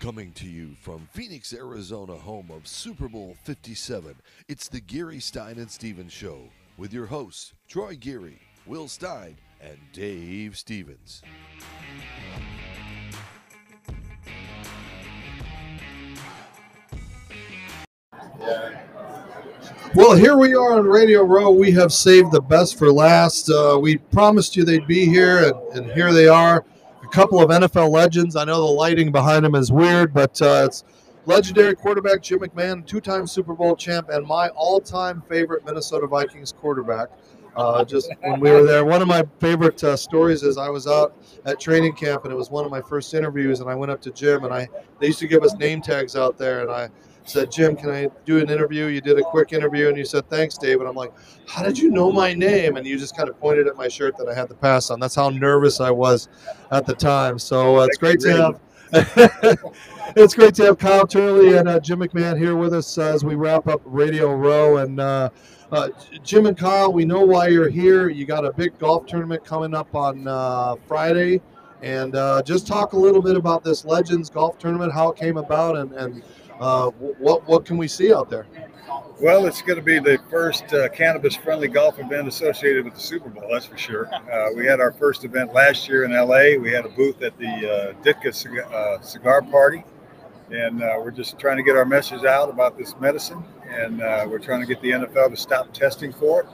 Coming to you from Phoenix, Arizona, home of Super Bowl 57, it's the Geary Stein and Stevens Show with your hosts, Troy Geary, Will Stein, and Dave Stevens. Well, here we are on Radio Row. We have saved the best for last. Uh, we promised you they'd be here, and, and, here they are. A couple of NFL legends. I know the lighting behind them is weird, but uh, it's legendary quarterback Jim McMahon, two time Super Bowl champ, and my all time favorite Minnesota Vikings quarterback. Uh, just when we were there, one of my favorite uh, stories is I was out at training camp, and it was one of my first interviews, and I went up to Jim, and I they used to give us name tags out there, and I said, Jim, can I do an interview? You did a quick interview and you said, thanks, Dave. And I'm like, how did you know my name? And you just kind of pointed at my shirt that I had the pass on. That's how nervous I was at the time. So uh, it's great to have. it's great to have Kyle Turley and uh, Jim McMahon here with us uh, as we wrap up Radio Row. And uh, uh, Jim and Kyle, we know why you're here. You got a big golf tournament coming up on uh, Friday. And just talk a little bit about this Legends Golf Tournament, how it came about, and, and uh, what what can we see out there? Well, it's going to be the first uh, cannabis-friendly golf event associated with the Super Bowl. That's for sure. Uh, we had our first event last year in LA. We had a booth at the uh, Ditka cigar, uh, cigar Party, and we're just trying to get our message out about this medicine, and we're trying to get the NFL to stop testing for it,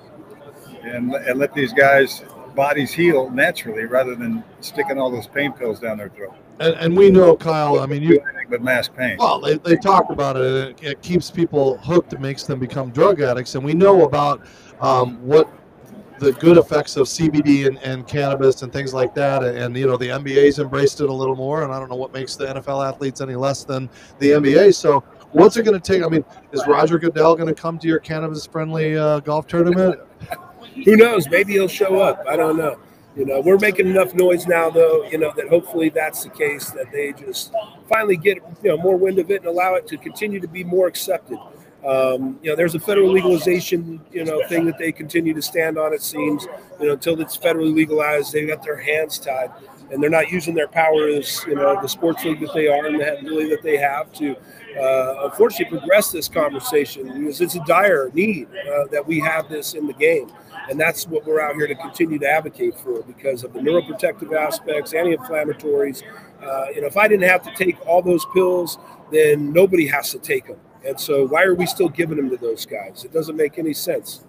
and and let these guys' bodies heal naturally rather than sticking all those pain pills down their throat. And, and we know, Kyle. I mean, you but mask pain. Well, they, they talk about it. it. It keeps people hooked. It makes them become drug addicts. And we know about um, what the good effects of CBD and, and cannabis and things like that. And, and, you know, the NBA's embraced it a little more. And I don't know what makes the NFL athletes any less than the NBA. So, what's it going to take? I mean, is Roger Goodell going to come to your cannabis-friendly uh, golf tournament? Who knows? Maybe he'll show up. I don't know. You know, we're making enough noise now, though. You know that hopefully that's the case that they just finally get you know more wind of it and allow it to continue to be more accepted. Um, you know, there's a federal legalization, you know, thing that they continue to stand on. It seems, you know, until it's federally legalized, they've got their hands tied, and they're not using their power as you know the sports league that they are and the ability that they have to, uh, unfortunately, progress this conversation because it's a dire need uh, that we have this in the game. And that's what we're out here to continue to advocate for because of the neuroprotective aspects, anti-inflammatories. Uh, you know, if I didn't have to take all those pills, then nobody has to take them. And so, why are we still giving them to those guys? It doesn't make any sense.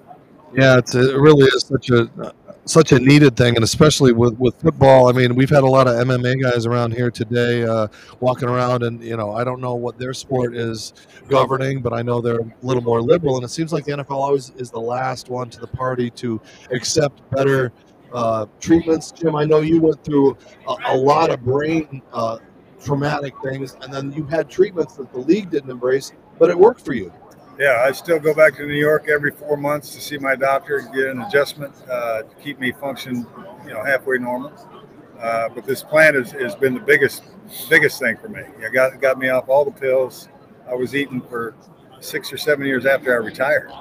Yeah, it really is such a such a needed thing, and especially with, with football. I mean, we've had a lot of MMA guys around here today, uh, walking around, and you know, I don't know what their sport is governing, but I know they're a little more liberal, and it seems like the NFL always is the last one to the party to accept better uh, treatments. Jim, I know you went through a, a lot of brain uh, traumatic things, and then you had treatments that the league didn't embrace, but it worked for you yeah, I still go back to New York every four months to see my doctor and get an adjustment uh, to keep me function, you know, halfway normal. Uh, but this plant has, has been the biggest biggest thing for me. It got got me off all the pills I was eating for six or seven years after I retired,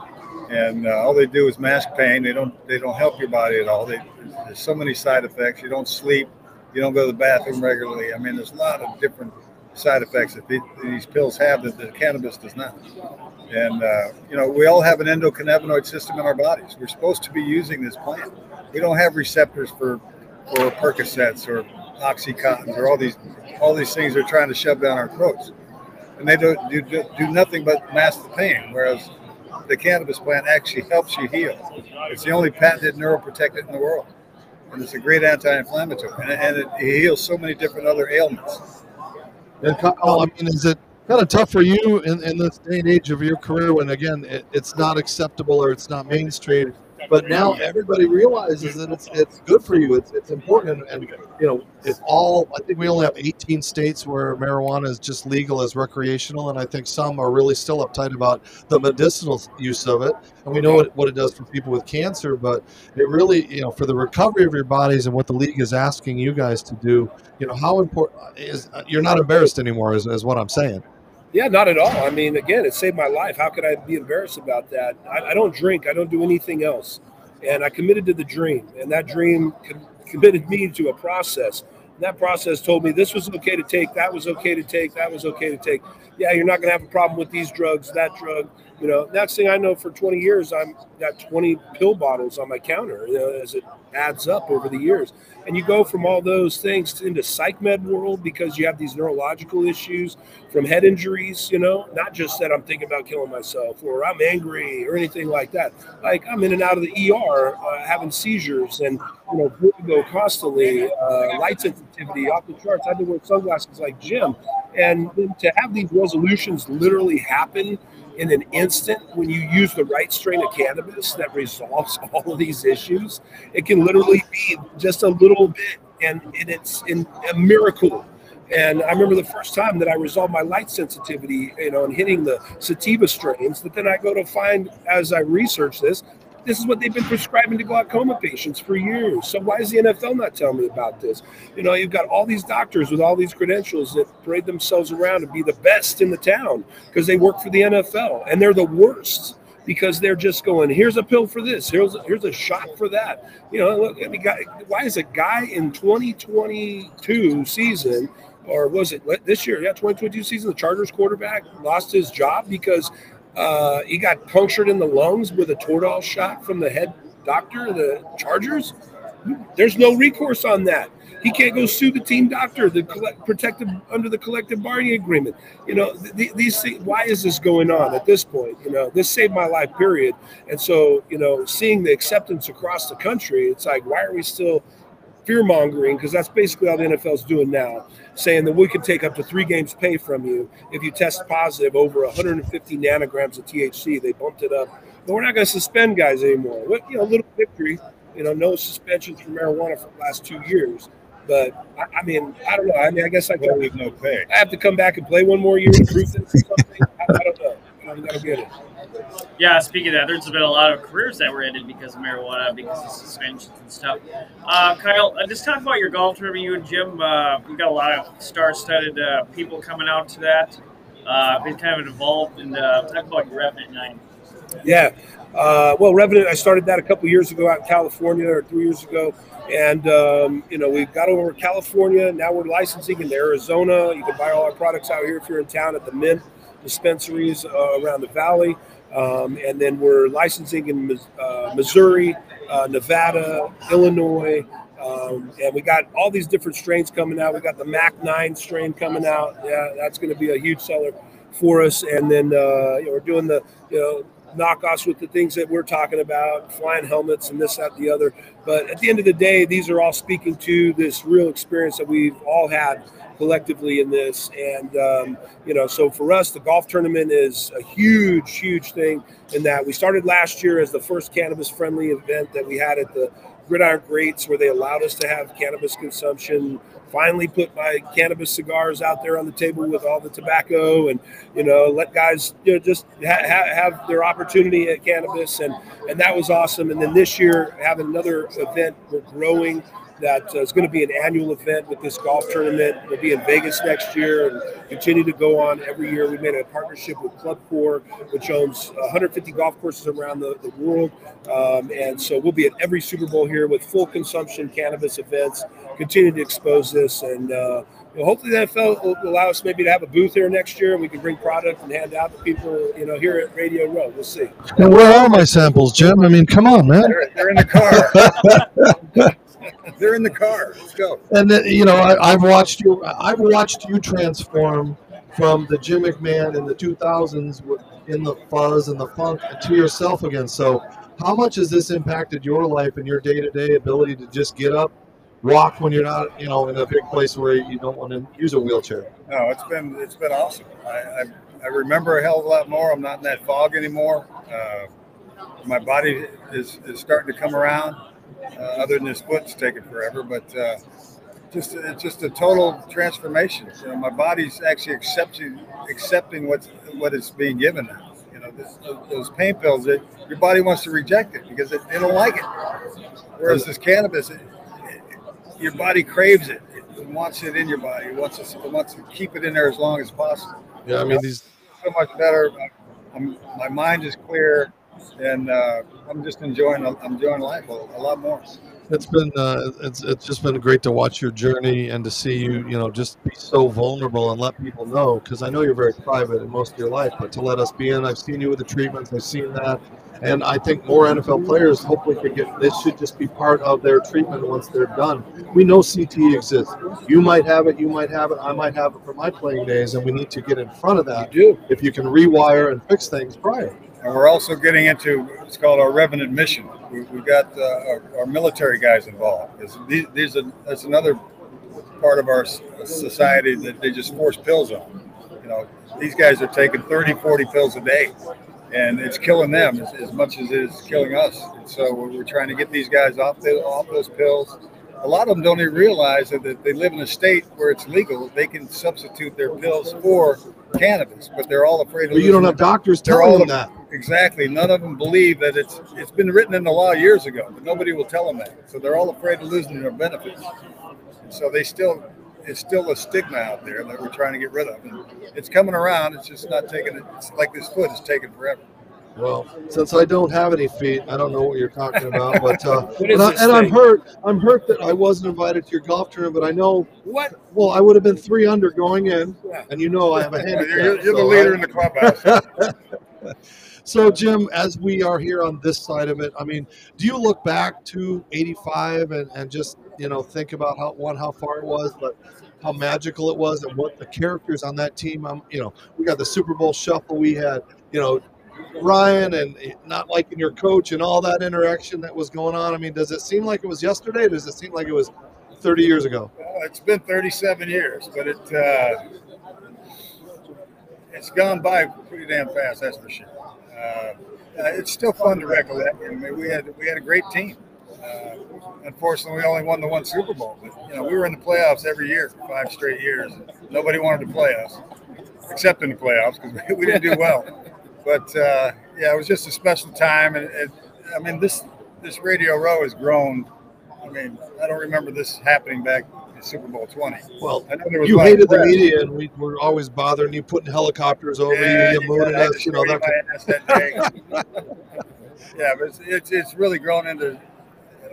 and uh, all they do is mask pain. They don't they don't help your body at all. They, there's so many side effects. You don't sleep. You don't go to the bathroom regularly. I mean, there's a lot of different side effects that these pills have that the cannabis does not. And, uh, you know, we all have an endocannabinoid system in our bodies. We're supposed to be using this plant. We don't have receptors for, for Percocets or Oxycontins or all these, all these things they're trying to shove down our throats. And they do, do, do nothing but mask the pain, whereas the cannabis plant actually helps you heal. It's the only patented neuroprotectant in the world. And it's a great anti-inflammatory. And, and it heals so many different other ailments. And I mean, is it kind of tough for you in, in this day and age of your career when again it, it's not acceptable or it's not mainstream but now everybody realizes that it's it's good for you it's, it's important and, you know if all i think we only have 18 states where marijuana is just legal as recreational and i think some are really still uptight about the medicinal use of it and we know what, what it does for people with cancer but it really you know for the recovery of your bodies and what the league is asking you guys to do you know how important is you're not embarrassed anymore is, is what i'm saying yeah, not at all. I mean, again, it saved my life. How could I be embarrassed about that? I, I don't drink. I don't do anything else. and I committed to the dream, and that dream com- committed me to a process. And that process told me this was okay to take, that was okay to take, that was okay to take. Yeah, you're not going to have a problem with these drugs, that drug. You know, next thing I know, for 20 years, I'm got 20 pill bottles on my counter you know, as it adds up over the years. And you go from all those things into psych med world because you have these neurological issues from head injuries, you know, not just that I'm thinking about killing myself or I'm angry or anything like that. Like I'm in and out of the ER uh, having seizures and, you know, vertigo constantly, uh, light sensitivity off the charts. I had to wear sunglasses like Jim. And to have these resolutions literally happen in an instant when you use the right strain of cannabis that resolves all of these issues. It can literally be just a little bit, and, and it's in a miracle. And I remember the first time that I resolved my light sensitivity, you know, and hitting the sativa strains. But then I go to find, as I research this, this is what they've been prescribing to glaucoma patients for years. So why is the NFL not telling me about this? You know, you've got all these doctors with all these credentials that parade themselves around to be the best in the town because they work for the NFL, and they're the worst because they're just going, here's a pill for this, here's a, here's a shot for that. You know, look, I mean, why is a guy in 2022 season, or was it this year? Yeah, 2022 season, the Chargers quarterback lost his job because uh, he got punctured in the lungs with a Toradol shot from the head doctor, the Chargers. There's no recourse on that. He can't go sue the team doctor, the collect, protected under the collective bargaining agreement. You know, th- these things. Why is this going on at this point? You know, this saved my life. Period. And so, you know, seeing the acceptance across the country, it's like, why are we still fear mongering? Because that's basically all the NFL is doing now saying that we could take up to three games pay from you if you test positive over 150 nanograms of THC. They bumped it up. But we're not going to suspend guys anymore. What you know, little victory. You know, no suspensions for marijuana for the last two years. But I, I mean, I don't know. I mean, I guess I. With no pay. I have to come back and play one more year to prove this or something. I, I don't know. Get it. Yeah, speaking of that, there's been a lot of careers that were ended because of marijuana, because of suspensions and stuff. Uh, Kyle, uh, just talk about your golf tournament. You and Jim, uh, we've got a lot of star-studded uh, people coming out to that. Uh, been kind of involved, and uh, talk about your Revenant Nine. Yeah, uh, well, Revenant, I started that a couple years ago out in California, or three years ago, and um, you know we got over California. Now we're licensing in Arizona. You can buy all our products out here if you're in town at the Mint dispensaries uh, around the valley. Um, and then we're licensing in uh, Missouri, uh, Nevada, Illinois, um, and we got all these different strains coming out. We got the Mac 9 strain coming out. Yeah, that's going to be a huge seller for us. And then uh, you know, we're doing the you know knockoffs with the things that we're talking about, flying helmets and this, that, the other. But at the end of the day, these are all speaking to this real experience that we've all had collectively in this. And, um, you know, so for us, the golf tournament is a huge, huge thing in that we started last year as the first cannabis friendly event that we had at the Gridiron Greats, where they allowed us to have cannabis consumption. Finally, put my cannabis cigars out there on the table with all the tobacco, and you know, let guys you know just ha- ha- have their opportunity at cannabis, and and that was awesome. And then this year, having another event, we're growing that uh, is going to be an annual event with this golf tournament. We'll be in Vegas next year and continue to go on every year. We made a partnership with Club Core, which owns 150 golf courses around the, the world. Um, and so we'll be at every Super Bowl here with full consumption cannabis events, continue to expose this. And uh, you know, hopefully the NFL will allow us maybe to have a booth here next year and we can bring product and hand out to people, you know, here at Radio Row. We'll see. And where are my samples, Jim? I mean, come on, man. They're, they're in the car. They're in the car. Let's go. And then, you know, I, have watched you. I've watched you transform from the Jim McMahon in the 2000s in the fuzz and the funk to yourself again. So, how much has this impacted your life and your day-to-day ability to just get up, walk when you're not, you know, in a big place where you don't want to use a wheelchair? No, it's been it's been awesome. I, I, I remember a hell of a lot more. I'm not in that fog anymore. Uh, my body is, is starting to come around. Uh, other than his foot's taking forever, but uh, just it's just a total transformation. You know, my body's actually accepting accepting what's what is being given now. You know, this, those pain pills that your body wants to reject it because it, they don't like it. Whereas this cannabis, it, it, your body craves it. It wants it in your body. It wants to, it wants to keep it in there as long as possible. Yeah, I mean these so much better. I'm, my mind is clear. And uh, I'm just enjoying I'm enjoying life a, a lot more. It's been uh, it's it's just been great to watch your journey and to see you you know just be so vulnerable and let people know because I know you're very private in most of your life, but to let us be in. I've seen you with the treatments. I've seen that, and I think more NFL players hopefully could get this should just be part of their treatment once they're done. We know CTE exists. You might have it. You might have it. I might have it for my playing days, and we need to get in front of that. You do. If you can rewire and fix things prior. And we're also getting into what's called our revenant mission. We, we've got uh, our, our military guys involved. These, these are, that's another part of our society that they just force pills on. You know, these guys are taking 30, 40 pills a day, and it's killing them as, as much as it is killing us. And so we're, trying to get these guys off, the, off those pills. A lot of them don't even realize that, they live in a state where it's legal. They can substitute their pills for cannabis, but they're all afraid of But you don't have doctors telling all- them that. Exactly. None of them believe that it's it's been written in the law years ago, but nobody will tell them that. So they're all afraid of losing their benefits. So they still it's still a stigma out there that we're trying to get rid of. And it's coming around. It's just not taking it. It's like this foot is taking forever. Well, since I don't have any feet, I don't know what you're talking about. But uh, What is and, I, and I'm hurt. I'm hurt that I wasn't invited to your golf tournament. But I know, What? well, I would have been three under going in, Yeah. and you know I have a handicap. You're, you're the leader I- in the clubhouse. So, Jim, as we are here on this side of it, I mean, do you look back to '85 and, and just you know think about how one how far it was, but how magical it was, and what the characters on that team? Um, you know, we got the Super Bowl shuffle. We had you know Ryan and not liking your coach and all that interaction that was going on. I mean, does it seem like it was yesterday? Does it seem like it was 30 years ago? Well, it's been 37 years, but it uh, it's gone by pretty damn fast. That's for sure. Uh, uh, it's still fun to recollect. I mean, we had we had a great team. Uh, unfortunately, we only won the one Super Bowl, but you know we were in the playoffs every year for five straight years. Nobody wanted to play us, except in the playoffs because we, we didn't do well. But uh, yeah, it was just a special time, and, and I mean this this Radio Row has grown. I mean, I don't remember this happening back in Super Bowl 20. Well, I know there was you a lot hated the media, and we were always bothering you, putting helicopters over Yeah, you, you you mooning us, you know that. that yeah, but it's, it's it's really grown into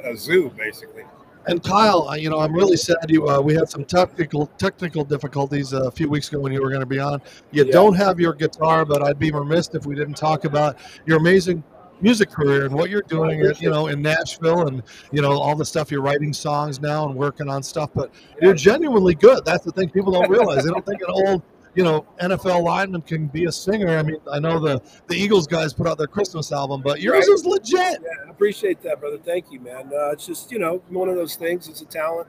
a zoo basically. And Kyle, uh, you know, I'm really sad you. Uh, we had some technical technical difficulties uh, a few weeks ago when you were going to be on. You Yeah. don't have your guitar, but I'd be remiss if we didn't talk about your amazing music career and what you're doing, you know, in Nashville, and you know all the stuff you're writing songs now and working on stuff. But you're genuinely good. That's the thing people don't realize. They don't think an old, you know, NFL lineman can be a singer. I mean, I know the the Eagles guys put out their Christmas album, but yours Right. is legit. Yeah, I appreciate that, brother. Thank you, man. Uh, it's just you know one of those things. It's a talent,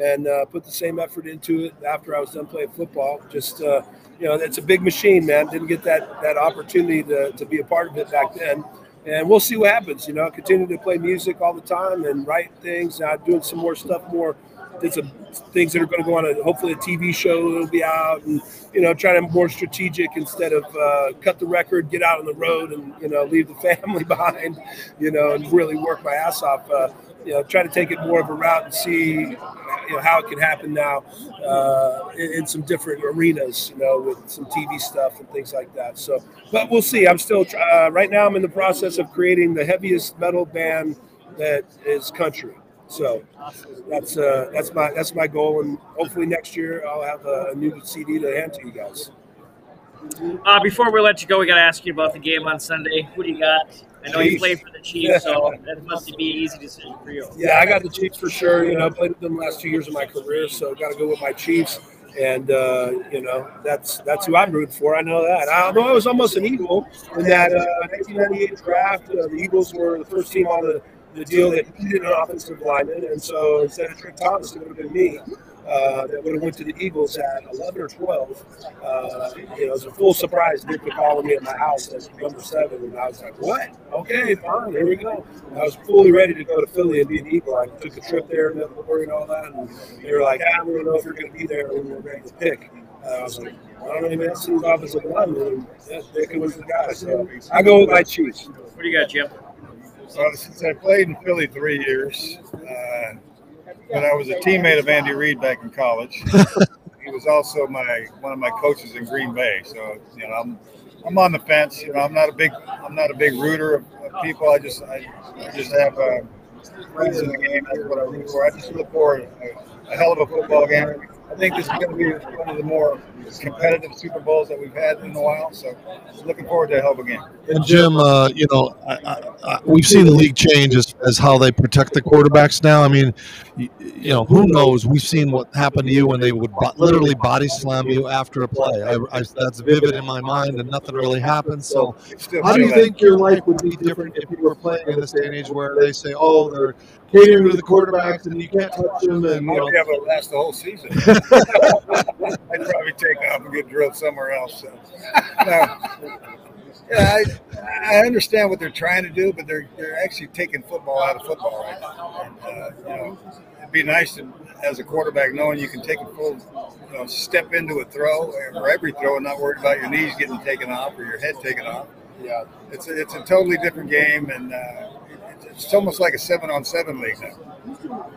and uh, put the same effort into it after I was done playing football. Just uh, you know, it's a big machine, man. Didn't get that that opportunity to, to be a part of it back then, and we'll see what happens. You know, continue to play music all the time and write things. Uh, doing some more stuff, more did some things that are going to go on. A, hopefully, a TV show that'll be out, and you know, try to be more strategic instead of uh, cut the record, get out on the road, and you know, leave the family behind. You know, and really work my ass off. Uh, you know, try to take it more of a route and see, you know, how it can happen now uh, in, in some different arenas. You know, with some TV stuff and things like that. So, but we'll see. I'm still uh, right now. I'm in the process of creating the heaviest metal band that is country. So that's uh, that's my that's my goal, and hopefully next year I'll have a, new CD to hand to you guys. Uh, before we let you go, we got to ask you about the game on Sunday. Who do you got? I know you played for the Chiefs, so that must be an easy decision for you. Yeah, I got the Chiefs for sure. You know, I played with them the last two years of my career, so got to go with my Chiefs. And uh, you know, that's that's who I'm rooting for. I know that. I know I was almost an Eagle in that uh, 1998 draft. Uh, the Eagles were the first team on the, the deal that needed an offensive lineman, and so instead of Tra Thomas, it would have been me. Uh, that would have went to the Eagles at 11 or 12. Uh, you know, it was a full surprise. Nick was calling me at my house as number seven, and I was like, "What? Okay, fine, here we go." I was fully ready to go to Philly and be an Eagle. I took a trip there, met Lurie and all that, and they were like, "I don't know if you're going to be there when we're ready to pick." Uh, I was like, "I don't know, man. Seems offensive lineman, and Nick was the guy." So I go with my Chiefs. What do you got, Jim? So since I played in Philly three years, but I was a teammate of Andy Reid back in college. he was also my one of my coaches in Green Bay. So you know, I'm I'm on the fence. You know, I'm not a big I'm not a big rooter of, of people. I just I, I just have uh, friends in the game. That's what I root for. I just look for a, a hell of a football game. I think this is going to be one of the more competitive Super Bowls that we've had in a while. So, looking forward to a hell of a game. And Jim, uh, you know, I, I, I, we've seen the league change as, as how they protect the quarterbacks now. I mean, you, you know, who knows? We've seen what happened to you when they would bo- literally body slam you after a play. I, that's vivid in my mind, and nothing really happens. So, how do you think your life would be different if you were playing in this day and age where they say, "Oh, they're catering to the quarterbacks and you can't touch them"? And you know, have it last the whole season. I'd probably take off and get drilled somewhere else. So. No. Yeah, I, I understand what they're trying to do, but they're they're actually taking football out of football right now. And, uh, you know, it'd be nice to, as a quarterback, knowing you can take a full, you know, step into a throw or every throw and not worry about your knees getting taken off or your head taken off. Yeah, it's a, it's a totally different game, and uh, it's almost like a seven on seven league now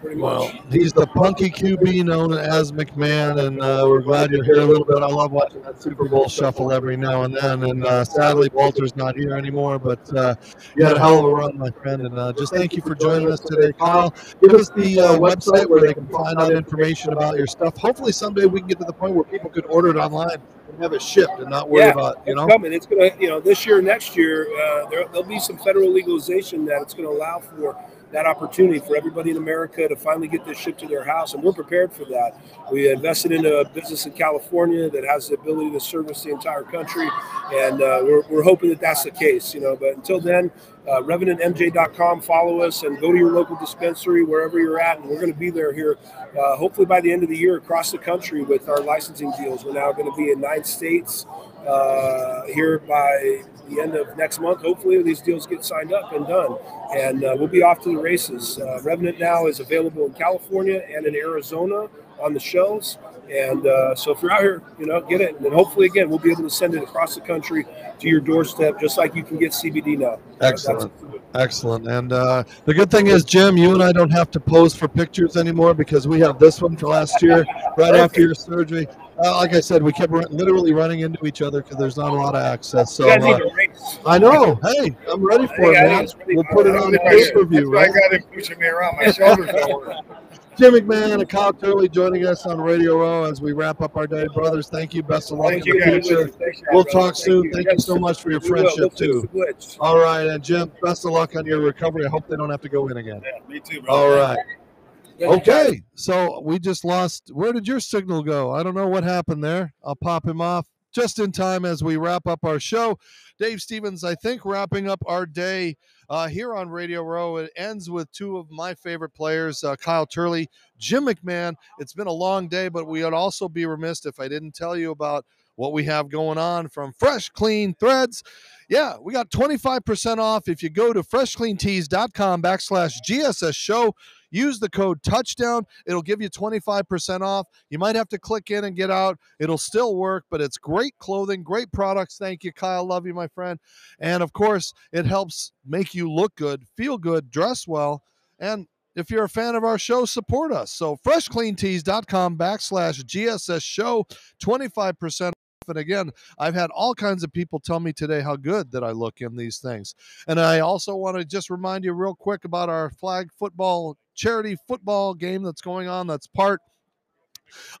pretty much. Well, he's the punky QB known as McMahon, and uh, we're glad you're here a little bit. I love watching that Super Bowl shuffle every now and then. And uh, sadly, Walter's not here anymore, but uh, you had a hell of a run, my friend. And uh, just thank you for joining us today, Kyle. Give us the uh, website where they can find out information about your stuff. Hopefully, someday we can get to the point where people could order it online and have it shipped and not worry yeah, about you know. It's coming. It's gonna you know this year, next year, uh, there, there'll be some federal legalization that it's going to allow for that opportunity for everybody in America to finally get this shipped to their house, and we're prepared for that. We invested in a business in California that has the ability to service the entire country, and uh, we're, we're hoping that that's the case. You know, but until then, uh, RevenantMJ.com. Follow us and go to your local dispensary wherever you're at, and we're going to be there here, uh, hopefully by the end of the year across the country with our licensing deals. We're now going to be in nine states uh, here by the end of next month. Hopefully, these deals get signed up and done, and uh, we'll be off to the races. Uh, Revenant now is available in California and in Arizona on the shelves. And uh, so if you're out here, you know, get it. And hopefully, again, we'll be able to send it across the country to your doorstep, just like you can get CBD now. Excellent. Excellent. And uh, the good thing is, Jim, you and I don't have to pose for pictures anymore because we have this one for last year, right after your surgery. Uh, like I said, we kept literally running into each other because there's not a lot of access. So uh, I know. Hey, I'm ready for it, man. We'll put it on the pay per view, right? I got him pushing me around. My shoulders don't Jim McMahon and Kyle Turley joining us on Radio Row as we wrap up our day. Brothers, thank you. Best of luck thank in the future. we'll talk soon. Thank you, thank you so much for your friendship, too. All right. And Jim, best of luck on your recovery. I hope they don't have to go in again. Yeah, me too, bro. All right. Okay. So we just lost. Where did your signal go? I don't know what happened there. I'll pop him off just in time as we wrap up our show. Dave Stevens, I think, wrapping up our day uh, here on Radio Row. It ends with two of my favorite players, uh, Kyle Turley, Jim McMahon. It's been a long day, but we would also be remiss if I didn't tell you about what we have going on from Fresh Clean Threads. Yeah, we got 25% off if you go to freshcleantees.com backslash GSS show. Use the code touchdown. It'll give you 25% off. You might have to click in and get out. It'll still work, but it's great clothing, great products. Thank you, Kyle. Love you, my friend. And of course, it helps make you look good, feel good, dress well. And if you're a fan of our show, support us. So freshcleantees.com backslash GSS show, 25% and again, I've had all kinds of people tell me today how good that I look in these things. And I also want to just remind you real quick about our flag football charity football game that's going on. That's part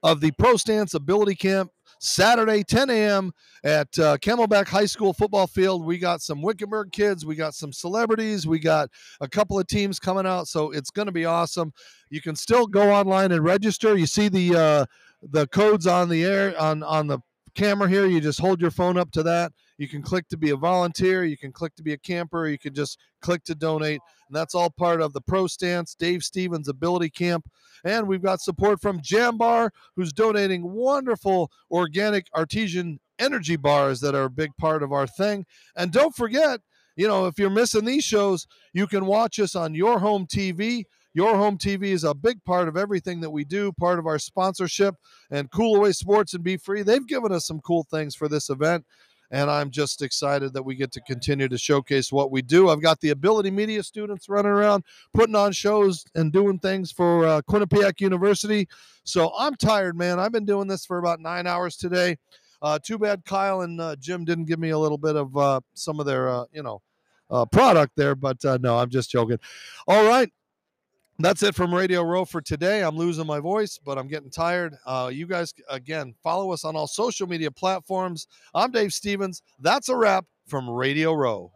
of the Pro Stance Ability Camp Saturday, 10 a.m. at uh, Camelback High School football field. We got some Wickenburg kids, we got some celebrities, we got a couple of teams coming out, so it's going to be awesome. You can still go online and register. You see the uh, the codes on the air on on the camera here. You just hold your phone up to that. You can click to be a volunteer. You can click to be a camper. You can just click to donate. And that's all part of the Pro Stance Dave Stevens Ability Camp. And we've got support from Jambar, who's donating wonderful organic artesian energy bars that are a big part of our thing. And don't forget, you know, if you're missing these shows, you can watch us on your home TV. Your home TV is a big part of everything that we do, part of our sponsorship and Cool Away Sports and Be Free. They've given us some cool things for this event and I'm just excited that we get to continue to showcase what we do. I've got the Ability Media students running around, putting on shows and doing things for uh, Quinnipiac University. So I'm tired, man. I've been doing this for about nine hours today. Uh, too bad Kyle and uh, Jim didn't give me a little bit of uh, some of their, uh, you know, uh, product there. But no, I'm just joking. All right. That's it from Radio Row for today. I'm losing my voice, but I'm getting tired. Uh, you guys, again, follow us on all social media platforms. I'm Dave Stevens. That's a wrap from Radio Row.